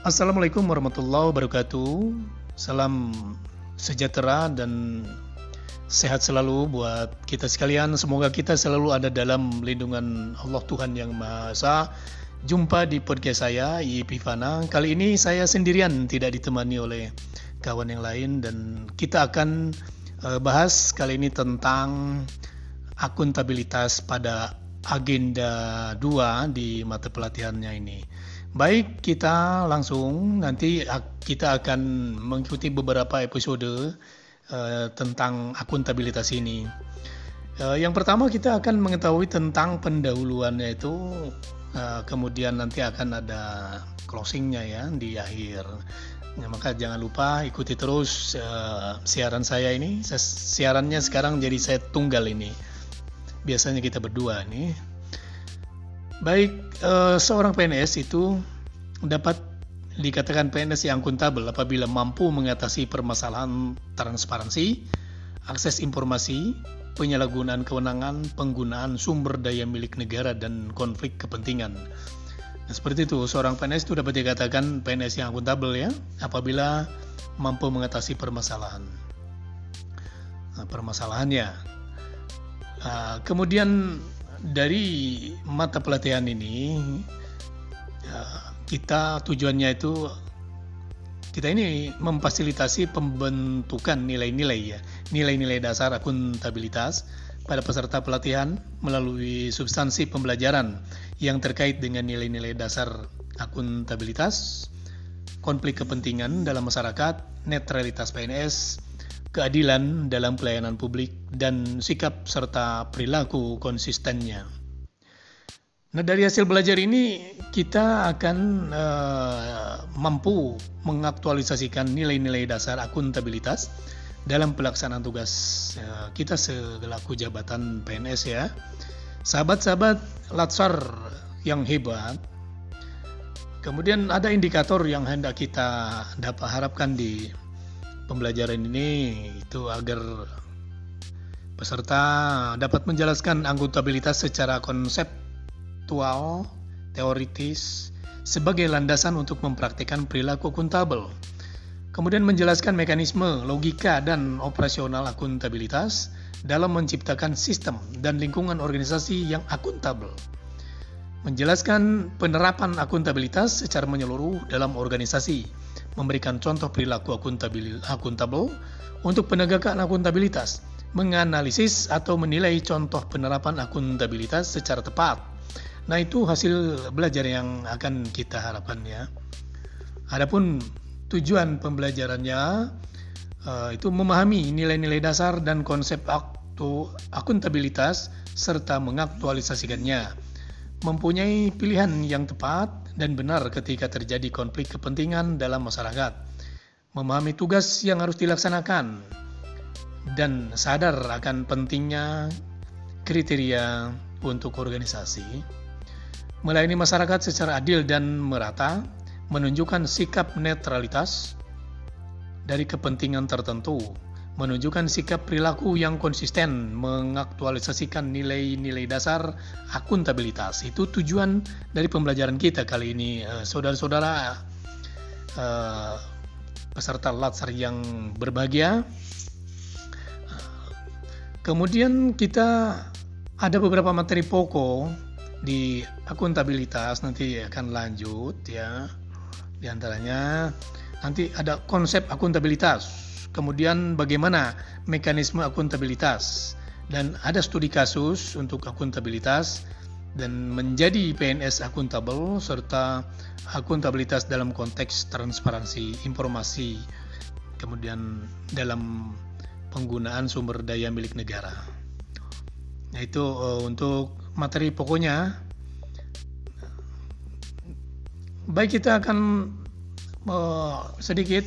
Assalamualaikum warahmatullahi wabarakatuh. Salam sejahtera dan sehat selalu buat kita sekalian. Semoga kita selalu ada dalam lindungan Allah Tuhan Yang Maha Esa. Jumpa di podcast saya, Ipivana. Kali ini saya sendirian, tidak ditemani oleh kawan yang lain dan kita akan uh, bahas kali ini tentang akuntabilitas pada agenda 2 di mata pelatihannya ini. Baik, kita langsung nanti kita akan mengikuti beberapa episode uh, tentang akuntabilitas ini. Uh, yang pertama kita akan mengetahui tentang pendahuluannya itu, uh, kemudian nanti akan ada closingnya ya di akhir. Ya, maka jangan lupa ikuti terus uh, siaran saya ini. Siarannya sekarang jadi saya tunggal ini. Biasanya kita berdua nih Baik, uh, seorang PNS itu dapat dikatakan PNS yang akuntabel apabila mampu mengatasi permasalahan transparansi, akses informasi, penyalahgunaan kewenangan, penggunaan sumber daya milik negara, dan konflik kepentingan. Nah, seperti itu, seorang PNS itu dapat dikatakan PNS yang akuntabel ya, apabila mampu mengatasi permasalahan. Nah, permasalahannya. Nah, kemudian dari mata pelatihan ini ya, kita tujuannya itu kita ini memfasilitasi pembentukan nilai-nilai ya nilai-nilai dasar akuntabilitas pada peserta pelatihan melalui substansi pembelajaran yang terkait dengan nilai-nilai dasar akuntabilitas konflik kepentingan dalam masyarakat netralitas PNS keadilan dalam pelayanan publik, dan sikap serta perilaku konsistennya. Nah, dari hasil belajar ini kita akan uh, mampu mengaktualisasikan nilai-nilai dasar akuntabilitas dalam pelaksanaan tugas uh, kita selaku jabatan PNS ya. Sahabat-sahabat Latsar yang hebat. Kemudian ada indikator yang hendak kita dapat harapkan di pembelajaran ini itu agar peserta dapat menjelaskan akuntabilitas secara konseptual, teoritis, sebagai landasan untuk mempraktikkan perilaku akuntabel. Kemudian menjelaskan mekanisme, logika, dan operasional akuntabilitas dalam menciptakan sistem dan lingkungan organisasi yang akuntabel. Menjelaskan penerapan akuntabilitas secara menyeluruh dalam organisasi memberikan contoh perilaku akuntabel, untuk penegakan akuntabilitas, menganalisis atau menilai contoh penerapan akuntabilitas secara tepat. Nah, itu hasil belajar yang akan kita harapkan ya. Adapun tujuan pembelajarannya uh, itu memahami nilai-nilai dasar dan konsep aktu akuntabilitas serta mengaktualisasikannya. Mempunyai pilihan yang tepat dan benar ketika terjadi konflik kepentingan dalam masyarakat, memahami tugas yang harus dilaksanakan, dan sadar akan pentingnya kriteria untuk organisasi, melayani masyarakat secara adil dan merata, menunjukkan sikap netralitas dari kepentingan tertentu, menunjukkan sikap perilaku yang konsisten, mengaktualisasikan nilai-nilai dasar akuntabilitas. Itu tujuan dari pembelajaran kita kali ini, eh, saudara-saudara uh, peserta Latsar yang berbahagia. Kemudian kita ada beberapa materi pokok di akuntabilitas nanti akan lanjut ya. Di antaranya nanti ada konsep akuntabilitas kemudian bagaimana mekanisme akuntabilitas dan ada studi kasus untuk akuntabilitas dan menjadi PNS akuntabel serta akuntabilitas dalam konteks transparansi informasi kemudian dalam penggunaan sumber daya milik negara. Nah itu uh, untuk materi pokoknya. Baik kita akan uh, sedikit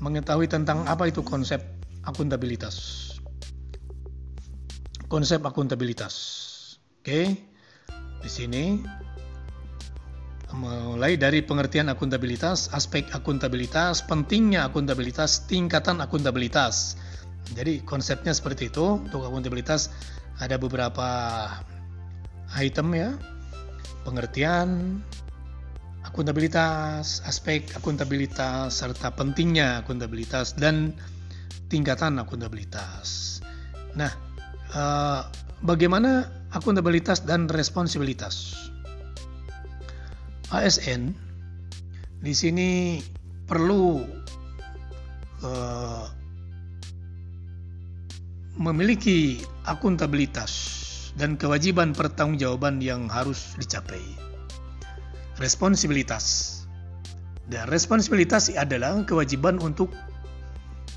mengetahui tentang apa itu konsep akuntabilitas. Konsep akuntabilitas. Oke. Di sini mulai dari pengertian akuntabilitas, aspek akuntabilitas, pentingnya akuntabilitas, tingkatan akuntabilitas. Jadi konsepnya seperti itu. Untuk akuntabilitas ada beberapa item ya. Pengertian akuntabilitas, aspek akuntabilitas serta pentingnya akuntabilitas dan tingkatan akuntabilitas. Nah, eh, bagaimana akuntabilitas dan responsibilitas? ASN di sini perlu uh, memiliki akuntabilitas dan kewajiban pertanggungjawaban yang harus dicapai. Responsibilitas dan responsibilitas adalah kewajiban untuk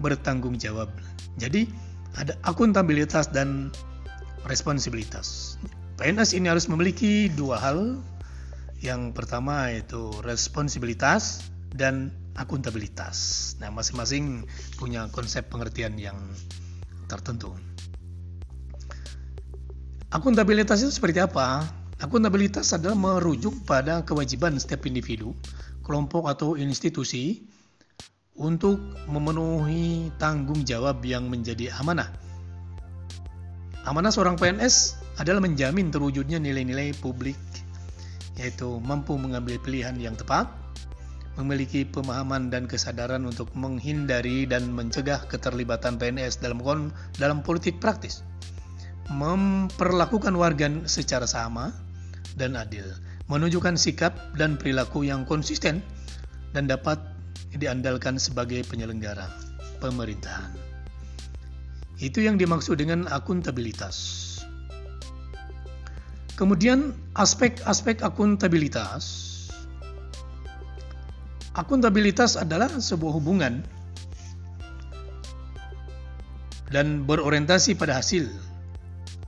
bertanggung jawab. Jadi ada akuntabilitas dan responsibilitas. PNS ini harus memiliki dua hal. Yang pertama yaitu responsibilitas dan akuntabilitas. Nah, masing-masing punya konsep pengertian yang tertentu. Akuntabilitas itu seperti apa? Akuntabilitas adalah merujuk pada kewajiban setiap individu, kelompok atau institusi untuk memenuhi tanggung jawab yang menjadi amanah. Amanah seorang PNS adalah menjamin terwujudnya nilai-nilai publik, yaitu mampu mengambil pilihan yang tepat, memiliki pemahaman dan kesadaran untuk menghindari dan mencegah keterlibatan PNS dalam dalam politik praktis, memperlakukan warga secara sama dan adil, menunjukkan sikap dan perilaku yang konsisten dan dapat diandalkan sebagai penyelenggara pemerintahan. Itu yang dimaksud dengan akuntabilitas. Kemudian aspek-aspek akuntabilitas. Akuntabilitas adalah sebuah hubungan dan berorientasi pada hasil.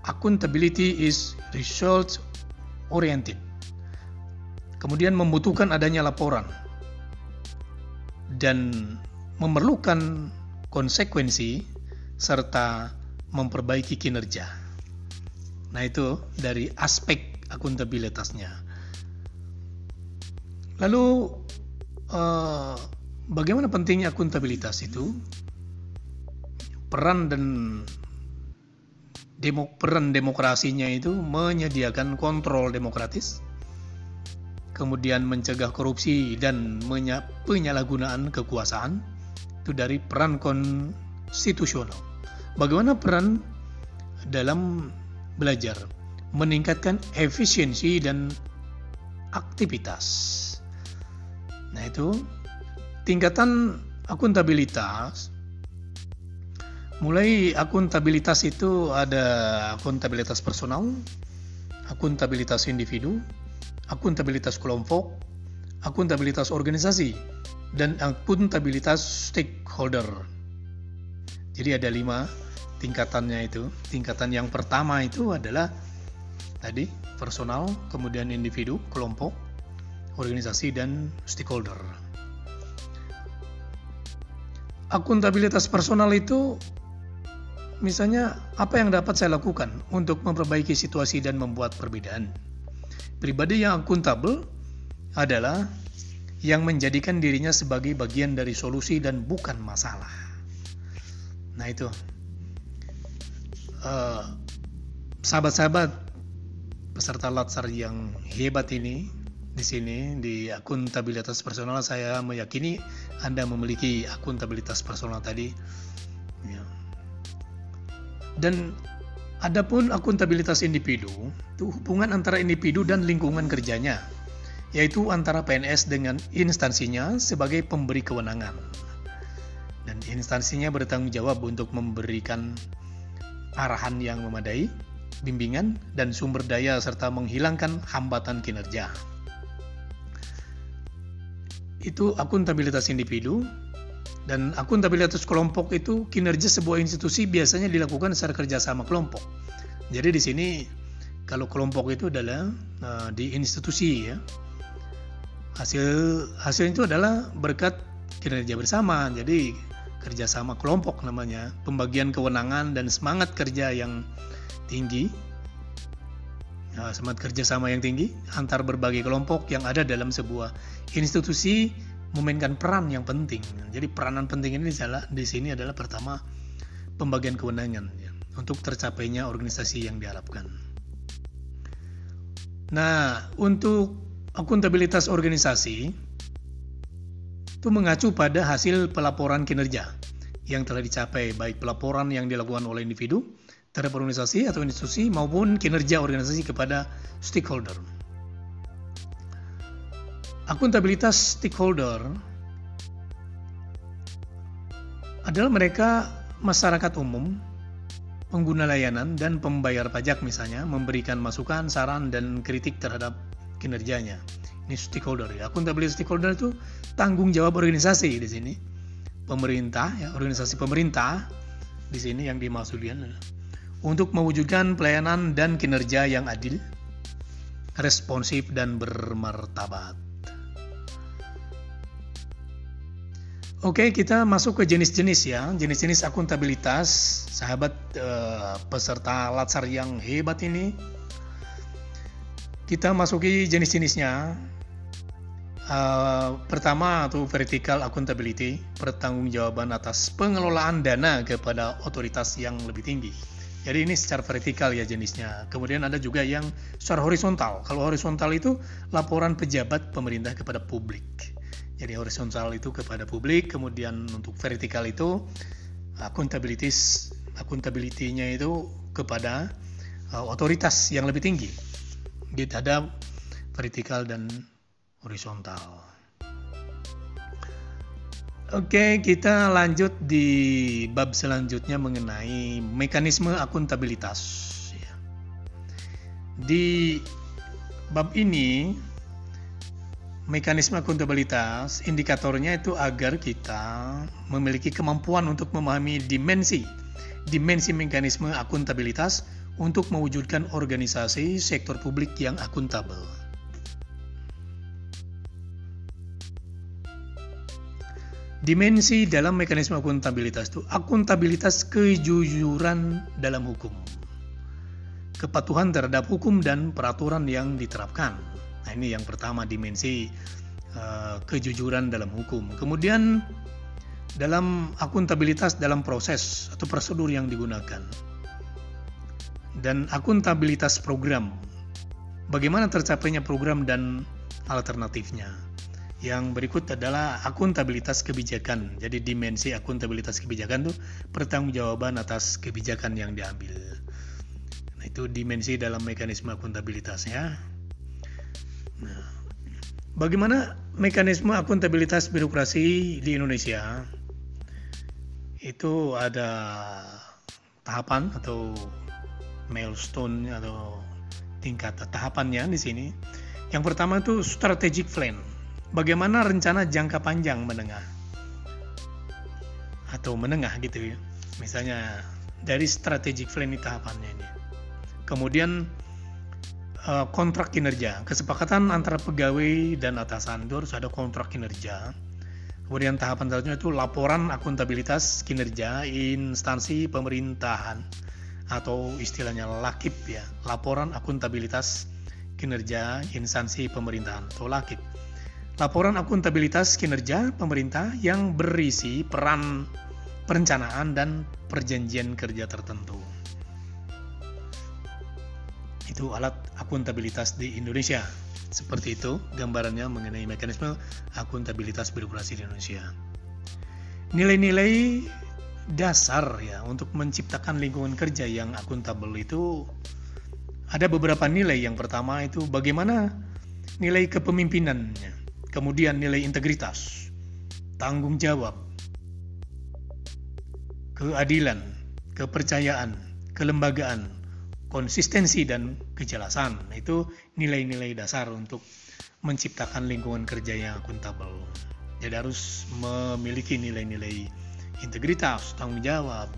Accountability is result oriented. Kemudian membutuhkan adanya laporan dan memerlukan konsekuensi serta memperbaiki kinerja. Nah, itu dari aspek akuntabilitasnya. Lalu eh, bagaimana pentingnya akuntabilitas itu? Peran dan demo, peran demokrasinya itu menyediakan kontrol demokratis kemudian mencegah korupsi dan penyalahgunaan kekuasaan itu dari peran konstitusional. Bagaimana peran dalam belajar meningkatkan efisiensi dan aktivitas. Nah, itu tingkatan akuntabilitas mulai akuntabilitas itu ada akuntabilitas personal, akuntabilitas individu, akuntabilitas kelompok, akuntabilitas organisasi, dan akuntabilitas stakeholder. Jadi ada lima tingkatannya itu. Tingkatan yang pertama itu adalah tadi personal, kemudian individu, kelompok, organisasi, dan stakeholder. Akuntabilitas personal itu misalnya apa yang dapat saya lakukan untuk memperbaiki situasi dan membuat perbedaan. Pribadi yang akuntabel adalah yang menjadikan dirinya sebagai bagian dari solusi dan bukan masalah. Nah itu, uh, sahabat-sahabat peserta latsar yang hebat ini di sini di akuntabilitas personal saya meyakini Anda memiliki akuntabilitas personal tadi. Dan Adapun akuntabilitas individu, itu hubungan antara individu dan lingkungan kerjanya, yaitu antara PNS dengan instansinya sebagai pemberi kewenangan. Dan instansinya bertanggung jawab untuk memberikan arahan yang memadai, bimbingan, dan sumber daya serta menghilangkan hambatan kinerja. Itu akuntabilitas individu, dan akuntabilitas kelompok itu kinerja sebuah institusi biasanya dilakukan secara kerjasama kelompok. Jadi di sini kalau kelompok itu adalah uh, di institusi ya. Hasil hasil itu adalah berkat kinerja bersama. Jadi kerjasama kelompok namanya, pembagian kewenangan dan semangat kerja yang tinggi. Nah, semangat kerjasama yang tinggi antar berbagai kelompok yang ada dalam sebuah institusi memainkan peran yang penting. Jadi peranan penting ini adalah di sini adalah pertama pembagian kewenangan ya, untuk tercapainya organisasi yang diharapkan. Nah, untuk akuntabilitas organisasi itu mengacu pada hasil pelaporan kinerja yang telah dicapai, baik pelaporan yang dilakukan oleh individu terhadap organisasi atau institusi maupun kinerja organisasi kepada stakeholder. Akuntabilitas stakeholder adalah mereka masyarakat umum, pengguna layanan, dan pembayar pajak misalnya memberikan masukan, saran, dan kritik terhadap kinerjanya. Ini stakeholder ya. Akuntabilitas stakeholder itu tanggung jawab organisasi di sini pemerintah, ya, organisasi pemerintah di sini yang dimaksudkan untuk mewujudkan pelayanan dan kinerja yang adil, responsif dan bermartabat. Oke, kita masuk ke jenis-jenis ya, jenis-jenis akuntabilitas, sahabat eh, peserta latsar yang hebat ini. Kita masuki jenis-jenisnya. Uh, pertama itu vertical accountability, pertanggungjawaban atas pengelolaan dana kepada otoritas yang lebih tinggi. Jadi ini secara vertikal ya jenisnya. Kemudian ada juga yang secara horizontal. Kalau horizontal itu laporan pejabat pemerintah kepada publik. Jadi horizontal itu kepada publik, kemudian untuk vertikal itu akuntabilitas akuntabilitinya itu kepada uh, otoritas yang lebih tinggi. Gitu ada vertikal dan horizontal. Oke, kita lanjut di bab selanjutnya mengenai mekanisme akuntabilitas. Di bab ini, mekanisme akuntabilitas, indikatornya itu agar kita memiliki kemampuan untuk memahami dimensi, dimensi mekanisme akuntabilitas untuk mewujudkan organisasi sektor publik yang akuntabel. Dimensi dalam mekanisme akuntabilitas itu akuntabilitas kejujuran dalam hukum. Kepatuhan terhadap hukum dan peraturan yang diterapkan. Nah, ini yang pertama dimensi uh, kejujuran dalam hukum. Kemudian dalam akuntabilitas dalam proses atau prosedur yang digunakan. Dan akuntabilitas program. Bagaimana tercapainya program dan alternatifnya yang berikut adalah akuntabilitas kebijakan. Jadi dimensi akuntabilitas kebijakan itu pertanggungjawaban atas kebijakan yang diambil. Nah, itu dimensi dalam mekanisme akuntabilitasnya. Bagaimana mekanisme akuntabilitas birokrasi di Indonesia? Itu ada tahapan atau milestone atau tingkat tahapannya di sini. Yang pertama itu strategic plan bagaimana rencana jangka panjang menengah atau menengah gitu ya misalnya dari strategic plan tahapannya ini kemudian uh, kontrak kinerja. Kesepakatan antara pegawai dan atasan itu harus ada kontrak kinerja. Kemudian tahapan selanjutnya itu laporan akuntabilitas kinerja instansi pemerintahan atau istilahnya lakip ya laporan akuntabilitas kinerja instansi pemerintahan atau lakip. Laporan akuntabilitas kinerja pemerintah yang berisi peran perencanaan dan perjanjian kerja tertentu. Itu alat akuntabilitas di Indonesia. Seperti itu gambarannya mengenai mekanisme akuntabilitas birokrasi di Indonesia. Nilai-nilai dasar ya untuk menciptakan lingkungan kerja yang akuntabel itu ada beberapa nilai. Yang pertama itu bagaimana nilai kepemimpinannya kemudian nilai integritas, tanggung jawab, keadilan, kepercayaan, kelembagaan, konsistensi dan kejelasan. Itu nilai-nilai dasar untuk menciptakan lingkungan kerja yang akuntabel. Jadi harus memiliki nilai-nilai integritas, tanggung jawab,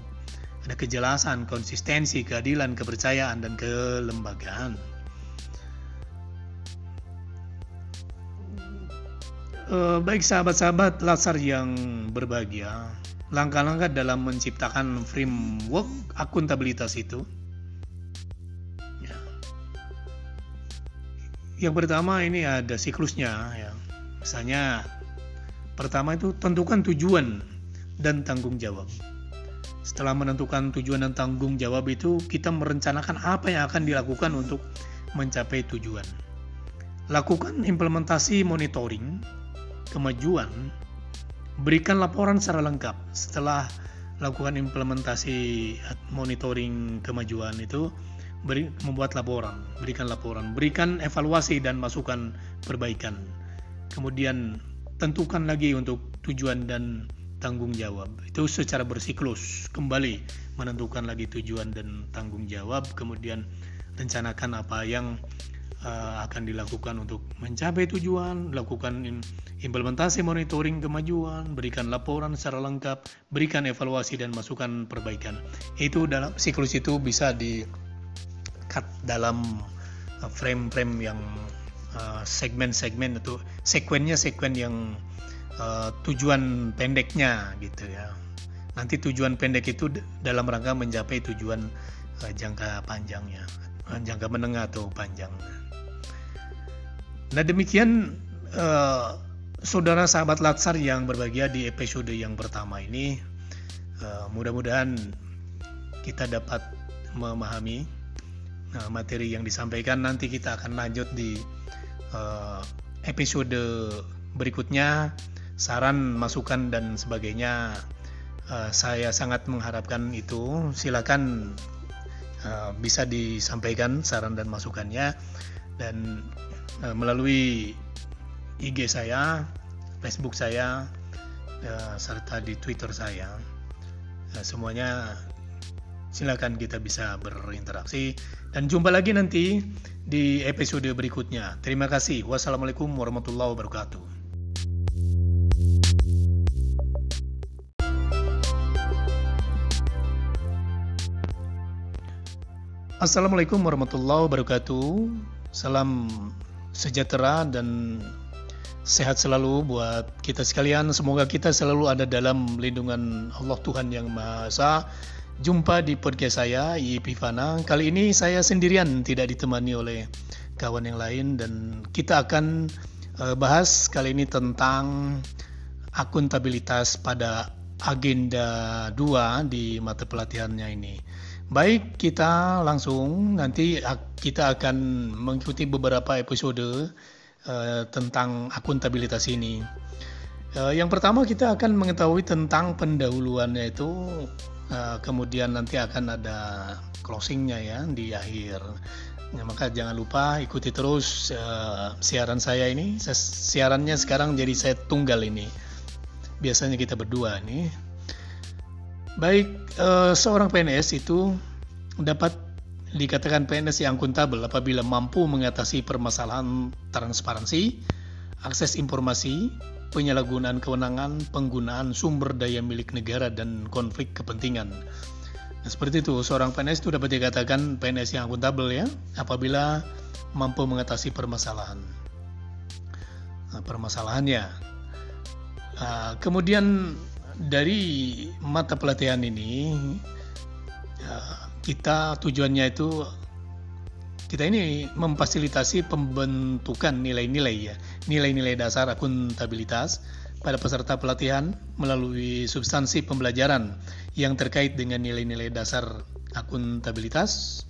ada kejelasan, konsistensi, keadilan, kepercayaan dan kelembagaan. Uh, baik sahabat-sahabat laser yang berbahagia, langkah-langkah dalam menciptakan framework akuntabilitas itu. Yang pertama ini ada siklusnya, ya. Misalnya, pertama itu tentukan tujuan dan tanggung jawab. Setelah menentukan tujuan dan tanggung jawab itu, kita merencanakan apa yang akan dilakukan untuk mencapai tujuan. Lakukan implementasi monitoring kemajuan. Berikan laporan secara lengkap setelah lakukan implementasi monitoring kemajuan itu beri, membuat laporan, berikan laporan, berikan evaluasi dan masukan perbaikan. Kemudian tentukan lagi untuk tujuan dan tanggung jawab. Itu secara bersiklus kembali menentukan lagi tujuan dan tanggung jawab, kemudian rencanakan apa yang uh, akan dilakukan untuk mencapai tujuan, lakukan implementasi monitoring kemajuan, berikan laporan secara lengkap, berikan evaluasi dan masukan perbaikan. Itu dalam siklus itu bisa di cut dalam eh, frame-frame yang uh, segmen-segmen atau sekuennya sekuen yang uh, tujuan pendeknya gitu ya. Nanti tujuan pendek itu dalam rangka mencapai tujuan uh, jangka panjangnya, jangka menengah atau panjang. Nah demikian uh, saudara sahabat Latsar yang berbahagia di episode yang pertama ini uh, mudah-mudahan kita dapat memahami uh, materi yang disampaikan nanti kita akan lanjut di uh, episode berikutnya. Saran masukan dan sebagainya uh, saya sangat mengharapkan itu. Silakan uh, bisa disampaikan saran dan masukannya. Dan uh, melalui IG saya, Facebook saya, serta di Twitter saya. Semuanya silakan kita bisa berinteraksi dan jumpa lagi nanti di episode berikutnya. Terima kasih. Wassalamualaikum warahmatullahi wabarakatuh. Assalamualaikum warahmatullahi wabarakatuh. Salam sejahtera dan sehat selalu buat kita sekalian. Semoga kita selalu ada dalam lindungan Allah Tuhan Yang Maha Esa. Jumpa di podcast saya, Ipivana. Kali ini saya sendirian, tidak ditemani oleh kawan yang lain dan kita akan uh, bahas kali ini tentang akuntabilitas pada agenda 2 di mata pelatihannya ini. Baik, kita langsung nanti kita akan mengikuti beberapa episode uh, tentang akuntabilitas ini. Uh, yang pertama kita akan mengetahui tentang pendahuluannya itu, uh, kemudian nanti akan ada closingnya ya di akhir. Ya, maka jangan lupa ikuti terus uh, siaran saya ini. Siarannya sekarang jadi saya tunggal ini. Biasanya kita berdua nih Baik, uh, seorang PNS itu dapat dikatakan PNS yang akuntabel apabila mampu mengatasi permasalahan transparansi, akses informasi, penyalahgunaan kewenangan, penggunaan sumber daya milik negara, dan konflik kepentingan. Nah, seperti itu, seorang PNS itu dapat dikatakan PNS yang akuntabel ya, apabila mampu mengatasi permasalahan. Nah, permasalahannya. Nah, kemudian dari mata pelatihan ini ya, kita tujuannya itu kita ini memfasilitasi pembentukan nilai-nilai ya nilai-nilai dasar akuntabilitas pada peserta pelatihan melalui substansi pembelajaran yang terkait dengan nilai-nilai dasar akuntabilitas,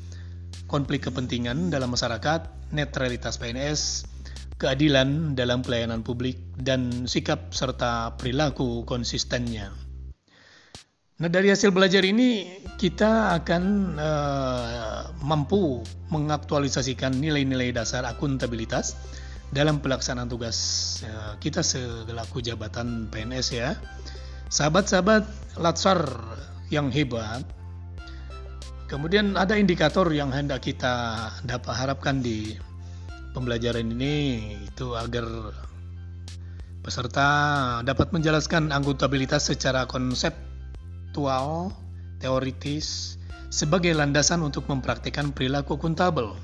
konflik kepentingan dalam masyarakat, netralitas PNS, keadilan dalam pelayanan publik, dan sikap serta perilaku konsistennya. Nah, dari hasil belajar ini kita akan uh, mampu mengaktualisasikan nilai-nilai dasar akuntabilitas dalam pelaksanaan tugas uh, kita selaku jabatan PNS ya. Sahabat-sahabat Latsar yang hebat. Kemudian ada indikator yang hendak kita dapat harapkan di pembelajaran ini itu agar peserta dapat menjelaskan akuntabilitas secara konseptual, teoritis, sebagai landasan untuk mempraktikkan perilaku akuntabel.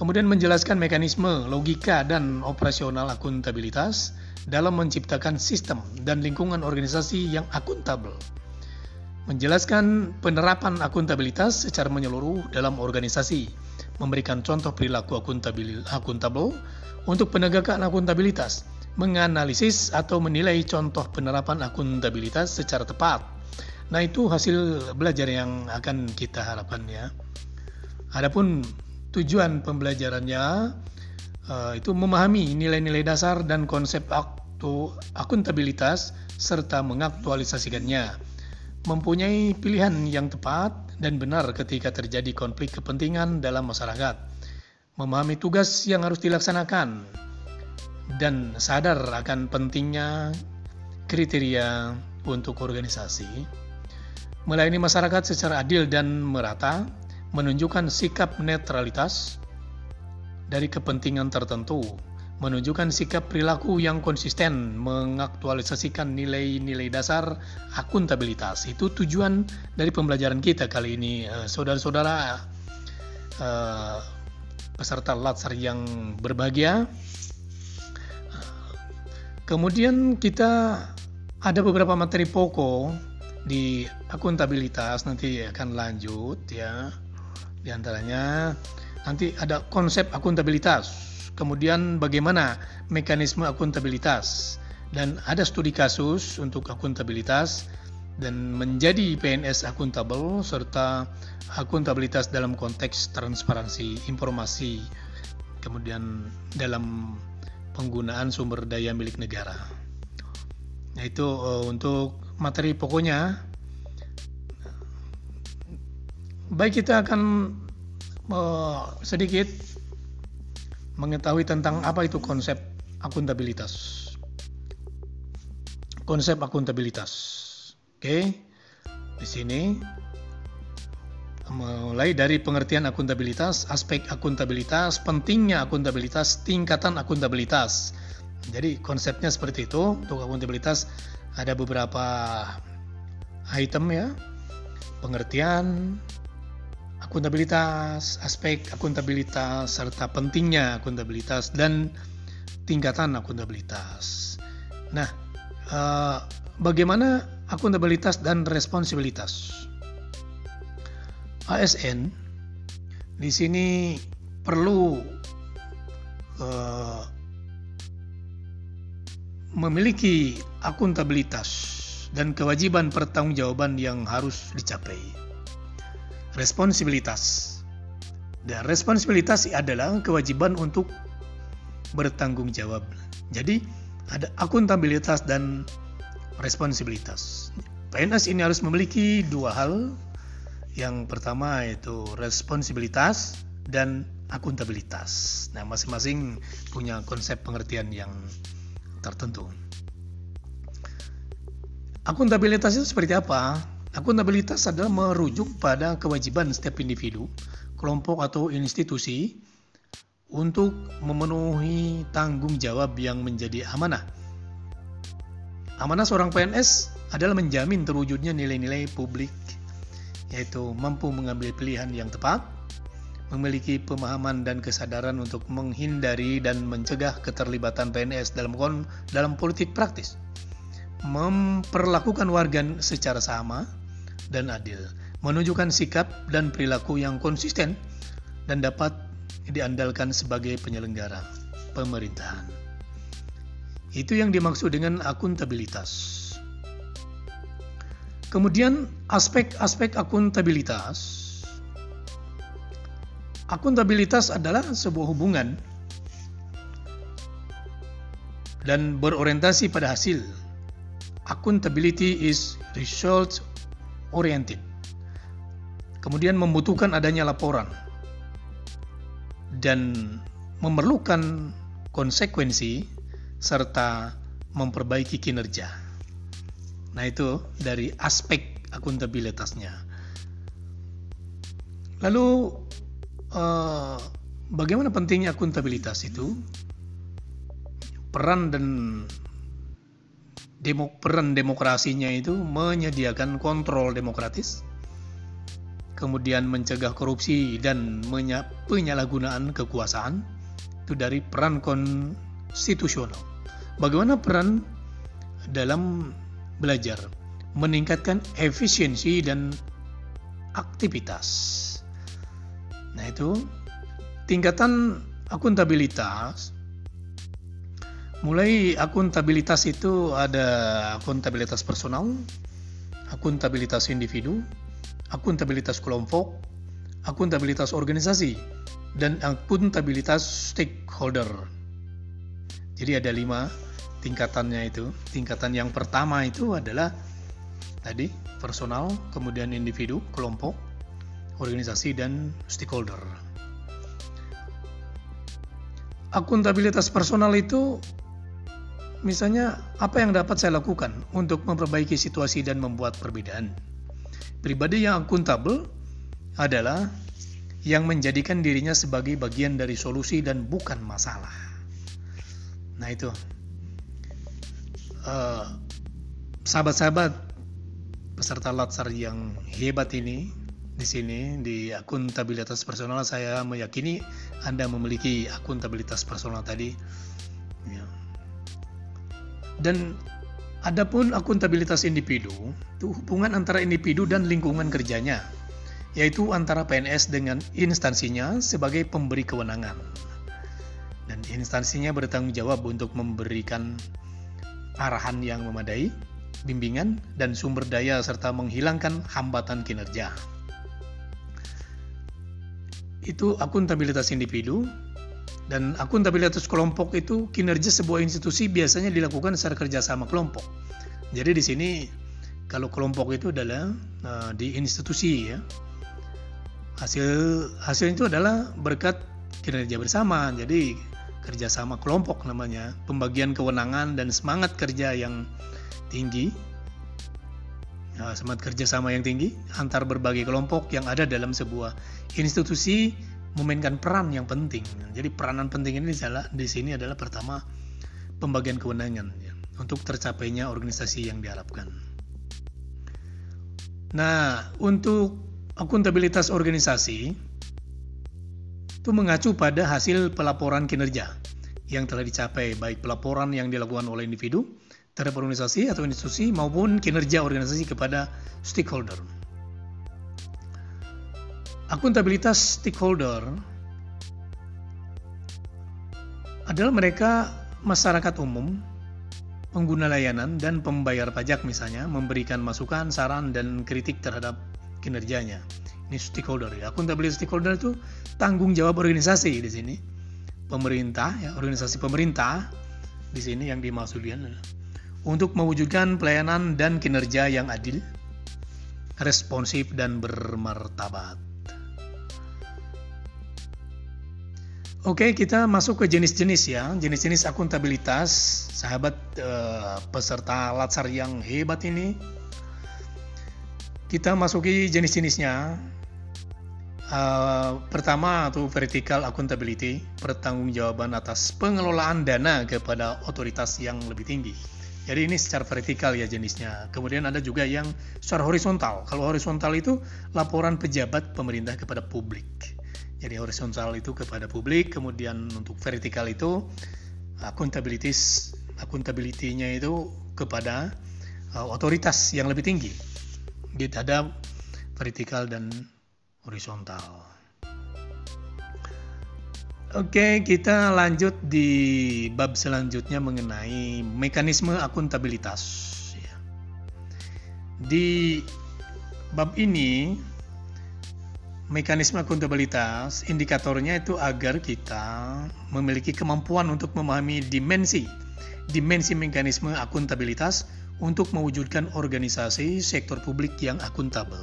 Kemudian menjelaskan mekanisme, logika, dan operasional akuntabilitas dalam menciptakan sistem dan lingkungan organisasi yang akuntabel. Menjelaskan penerapan akuntabilitas secara menyeluruh dalam organisasi memberikan contoh perilaku akuntabel untuk penegakan akuntabilitas, menganalisis atau menilai contoh penerapan akuntabilitas secara tepat. Nah, itu hasil belajar yang akan kita harapkan ya. Adapun tujuan pembelajarannya uh, itu memahami nilai-nilai dasar dan konsep aktu akuntabilitas serta mengaktualisasikannya. Mempunyai pilihan yang tepat dan benar ketika terjadi konflik kepentingan dalam masyarakat. Memahami tugas yang harus dilaksanakan dan sadar akan pentingnya kriteria untuk organisasi. Melayani masyarakat secara adil dan merata, menunjukkan sikap netralitas dari kepentingan tertentu, menunjukkan sikap perilaku yang konsisten, mengaktualisasikan nilai-nilai dasar akuntabilitas. Itu tujuan dari pembelajaran kita kali ini, eh, saudara-saudara uh, peserta Latsar yang berbahagia. Kemudian kita ada beberapa materi pokok di akuntabilitas nanti akan lanjut ya. Di antaranya nanti ada konsep akuntabilitas, kemudian bagaimana mekanisme akuntabilitas dan ada studi kasus untuk akuntabilitas dan menjadi PNS akuntabel serta akuntabilitas dalam konteks transparansi informasi kemudian dalam penggunaan sumber daya milik negara. Nah itu uh, untuk materi pokoknya. Baik kita akan uh, sedikit mengetahui tentang apa itu konsep akuntabilitas. Konsep akuntabilitas. Oke. Di sini mulai dari pengertian akuntabilitas, aspek akuntabilitas, pentingnya akuntabilitas, tingkatan akuntabilitas. Jadi konsepnya seperti itu. Untuk akuntabilitas ada beberapa item ya. Pengertian, akuntabilitas, aspek akuntabilitas, serta pentingnya akuntabilitas dan tingkatan akuntabilitas. Nah, eh, bagaimana akuntabilitas dan responsibilitas? ASN di sini perlu eh, memiliki akuntabilitas dan kewajiban pertanggungjawaban yang harus dicapai responsibilitas. Dan responsibilitas adalah kewajiban untuk bertanggung jawab. Jadi ada akuntabilitas dan responsibilitas. PNS ini harus memiliki dua hal. Yang pertama yaitu responsibilitas dan akuntabilitas. Nah, masing-masing punya konsep pengertian yang tertentu. Akuntabilitas itu seperti apa? Akuntabilitas adalah merujuk pada kewajiban setiap individu, kelompok atau institusi untuk memenuhi tanggung jawab yang menjadi amanah. Amanah seorang PNS adalah menjamin terwujudnya nilai-nilai publik, yaitu mampu mengambil pilihan yang tepat, memiliki pemahaman dan kesadaran untuk menghindari dan mencegah keterlibatan PNS dalam dalam politik praktis, memperlakukan warga secara sama, dan adil, menunjukkan sikap dan perilaku yang konsisten dan dapat diandalkan sebagai penyelenggara pemerintahan. Itu yang dimaksud dengan akuntabilitas. Kemudian aspek-aspek akuntabilitas. Akuntabilitas adalah sebuah hubungan dan berorientasi pada hasil. Accountability is result oriented. Kemudian membutuhkan adanya laporan dan memerlukan konsekuensi serta memperbaiki kinerja. Nah, itu dari aspek akuntabilitasnya. Lalu eh, bagaimana pentingnya akuntabilitas itu? Peran dan demo, peran demokrasinya itu menyediakan kontrol demokratis, kemudian mencegah korupsi dan penyalahgunaan kekuasaan itu dari peran konstitusional. Bagaimana peran dalam belajar meningkatkan efisiensi dan aktivitas. Nah, itu tingkatan akuntabilitas Mulai akuntabilitas itu ada akuntabilitas personal, akuntabilitas individu, akuntabilitas kelompok, akuntabilitas organisasi, dan akuntabilitas stakeholder. Jadi ada lima tingkatannya itu. Tingkatan yang pertama itu adalah tadi personal, kemudian individu, kelompok, organisasi, dan stakeholder. Akuntabilitas personal itu misalnya apa yang dapat saya lakukan untuk memperbaiki situasi dan membuat perbedaan. Pribadi yang akuntabel adalah yang menjadikan dirinya sebagai bagian dari solusi dan bukan masalah. Nah itu, uh, sahabat-sahabat peserta latsar yang hebat ini di sini di akuntabilitas personal saya meyakini Anda memiliki akuntabilitas personal tadi. Dan adapun akuntabilitas individu, itu hubungan antara individu dan lingkungan kerjanya yaitu antara PNS dengan instansinya sebagai pemberi kewenangan. Dan instansinya bertanggung jawab untuk memberikan arahan yang memadai, bimbingan, dan sumber daya serta menghilangkan hambatan kinerja. Itu akuntabilitas individu, dan akuntabilitas kelompok itu kinerja sebuah institusi biasanya dilakukan secara kerjasama kelompok. Jadi di sini kalau kelompok itu adalah uh, di institusi ya, hasil hasil itu adalah berkat kinerja bersama. Jadi kerjasama kelompok namanya. Pembagian kewenangan dan semangat kerja yang tinggi. Nah, semangat kerjasama yang tinggi antar berbagai kelompok yang ada dalam sebuah institusi memainkan peran yang penting jadi peranan penting ini adalah di sini adalah pertama pembagian kewenangan ya, untuk tercapainya organisasi yang diharapkan nah untuk akuntabilitas organisasi itu mengacu pada hasil pelaporan kinerja yang telah dicapai baik pelaporan yang dilakukan oleh individu terhadap organisasi atau institusi maupun kinerja organisasi kepada stakeholder. Akuntabilitas stakeholder adalah mereka masyarakat umum, pengguna layanan dan pembayar pajak misalnya memberikan masukan, saran dan kritik terhadap kinerjanya. Ini stakeholder ya. Akuntabilitas stakeholder itu tanggung jawab organisasi di sini. Pemerintah ya, organisasi pemerintah di sini yang dimaksudkan untuk mewujudkan pelayanan dan kinerja yang adil, responsif dan bermartabat. Oke, kita masuk ke jenis-jenis ya, jenis-jenis akuntabilitas. Sahabat eh, peserta latsar yang hebat ini kita masuki jenis-jenisnya. Uh, pertama atau vertical accountability, pertanggungjawaban atas pengelolaan dana kepada otoritas yang lebih tinggi. Jadi ini secara vertikal ya jenisnya. Kemudian ada juga yang secara horizontal. Kalau horizontal itu laporan pejabat pemerintah kepada publik. Jadi horizontal itu kepada publik, kemudian untuk vertikal itu akuntabilitas akuntabilitinya itu kepada uh, otoritas yang lebih tinggi gate ada vertikal dan horizontal. Oke, kita lanjut di bab selanjutnya mengenai mekanisme akuntabilitas. Ya. Di bab ini, mekanisme akuntabilitas, indikatornya itu agar kita memiliki kemampuan untuk memahami dimensi, dimensi mekanisme akuntabilitas untuk mewujudkan organisasi sektor publik yang akuntabel.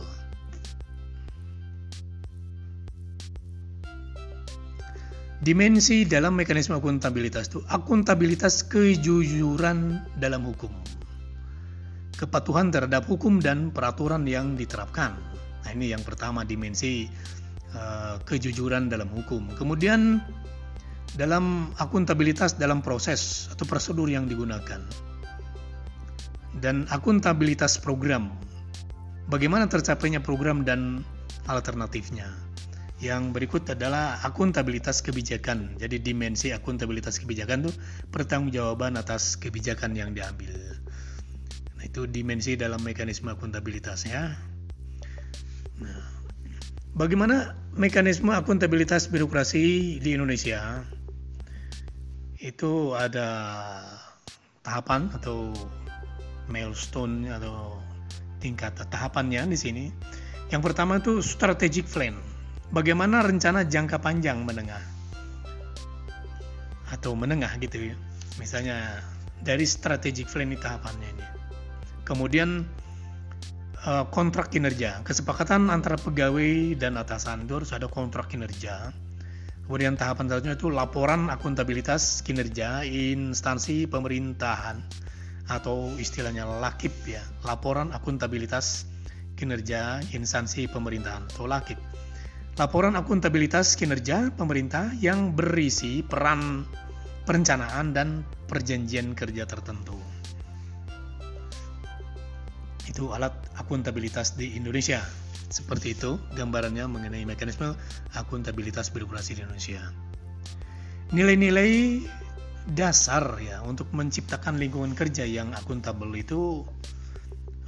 Dimensi dalam mekanisme akuntabilitas itu akuntabilitas kejujuran dalam hukum. Kepatuhan terhadap hukum dan peraturan yang diterapkan. Nah, ini yang pertama dimensi uh, kejujuran dalam hukum. Kemudian dalam akuntabilitas dalam proses atau prosedur yang digunakan dan akuntabilitas program. Bagaimana tercapainya program dan alternatifnya. Yang berikut adalah akuntabilitas kebijakan. Jadi dimensi akuntabilitas kebijakan itu pertanggungjawaban atas kebijakan yang diambil. Nah, itu dimensi dalam mekanisme akuntabilitasnya. Bagaimana mekanisme akuntabilitas birokrasi di Indonesia? Itu ada tahapan atau milestone atau tingkat tahapannya di sini. Yang pertama itu strategic plan. bagaimana rencana jangka panjang menengah atau menengah gitu ya. Misalnya dari strategic plan ini tahapannya ini. Kemudian uh, kontrak kinerja, kesepakatan antara pegawai dan atasan itu harus ada kontrak kinerja. Kemudian tahapan selanjutnya itu laporan akuntabilitas kinerja instansi pemerintahan atau istilahnya lakip ya, laporan akuntabilitas kinerja instansi pemerintahan atau lakip. Laporan akuntabilitas kinerja pemerintah yang berisi peran perencanaan dan perjanjian kerja tertentu. Itu alat akuntabilitas di Indonesia. Seperti itu gambarannya mengenai mekanisme akuntabilitas birokrasi di Indonesia. Nilai-nilai dasar ya untuk menciptakan lingkungan kerja yang akuntabel itu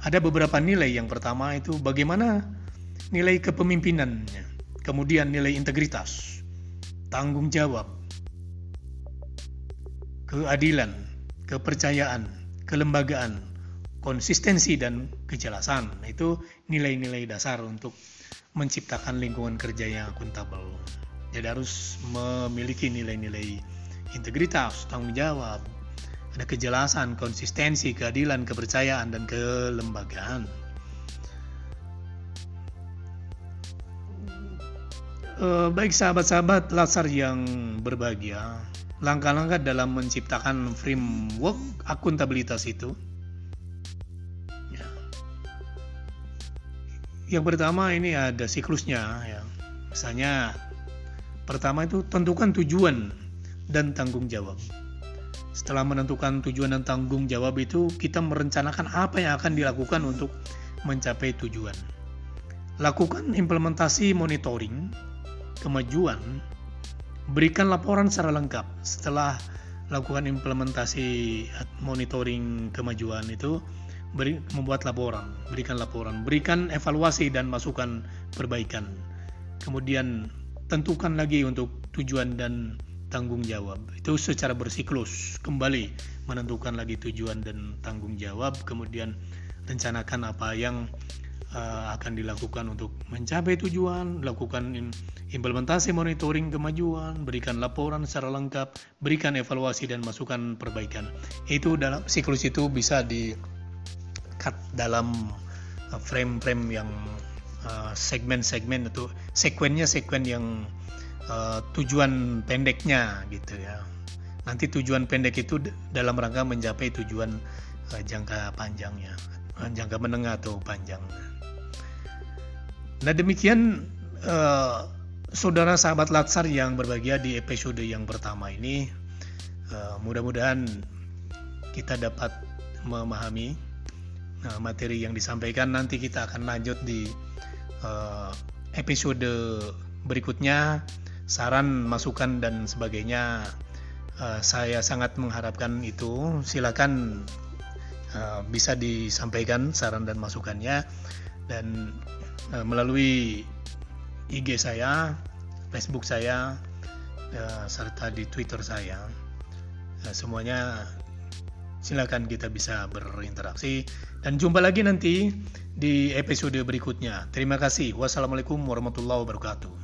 ada beberapa nilai. Yang pertama itu bagaimana nilai kepemimpinannya, kemudian nilai integritas, tanggung jawab, keadilan, kepercayaan, kelembagaan, konsistensi dan kejelasan. Itu nilai-nilai dasar untuk menciptakan lingkungan kerja yang akuntabel. Jadi harus memiliki nilai-nilai integritas, tanggung jawab, ada kejelasan, konsistensi, keadilan, kepercayaan, dan kelembagaan. Eh, baik sahabat-sahabat latsar yang berbahagia, langkah-langkah dalam menciptakan framework akuntabilitas itu. Yang pertama ini ada siklusnya ya. Misalnya pertama itu tentukan tujuan dan tanggung jawab. Setelah menentukan tujuan dan tanggung jawab itu, kita merencanakan apa yang akan dilakukan untuk mencapai tujuan. Lakukan implementasi monitoring kemajuan berikan laporan secara lengkap setelah lakukan implementasi monitoring kemajuan itu beri, membuat laporan berikan laporan berikan evaluasi dan masukan perbaikan. Kemudian tentukan lagi untuk tujuan dan tanggung jawab. Itu secara bersiklus kembali menentukan lagi tujuan dan tanggung jawab. Kemudian rencanakan apa yang uh, akan dilakukan untuk mencapai tujuan, lakukan implementasi monitoring kemajuan, berikan laporan secara lengkap, berikan evaluasi dan masukan perbaikan. Itu dalam siklus itu bisa di cut dalam eh, frame-frame yang uh, segmen-segmen atau sekuennya sekuen yang uh, tujuan pendeknya gitu ya. Nanti tujuan pendek itu dalam rangka mencapai tujuan uh, jangka panjangnya, jangka menengah atau panjang. Nah demikian uh, saudara sahabat Latsar yang berbahagia di episode yang pertama ini uh, mudah-mudahan kita dapat memahami uh, materi yang disampaikan nanti kita akan lanjut di uh, episode berikutnya. Saran masukan dan sebagainya uh, saya sangat mengharapkan itu. Silakan uh, bisa disampaikan saran dan masukannya. Dan uh, melalui IG saya, Facebook saya, serta di Twitter saya. Semuanya silakan kita bisa berinteraksi dan jumpa lagi nanti di episode berikutnya. Terima kasih. Wassalamualaikum warahmatullahi wabarakatuh.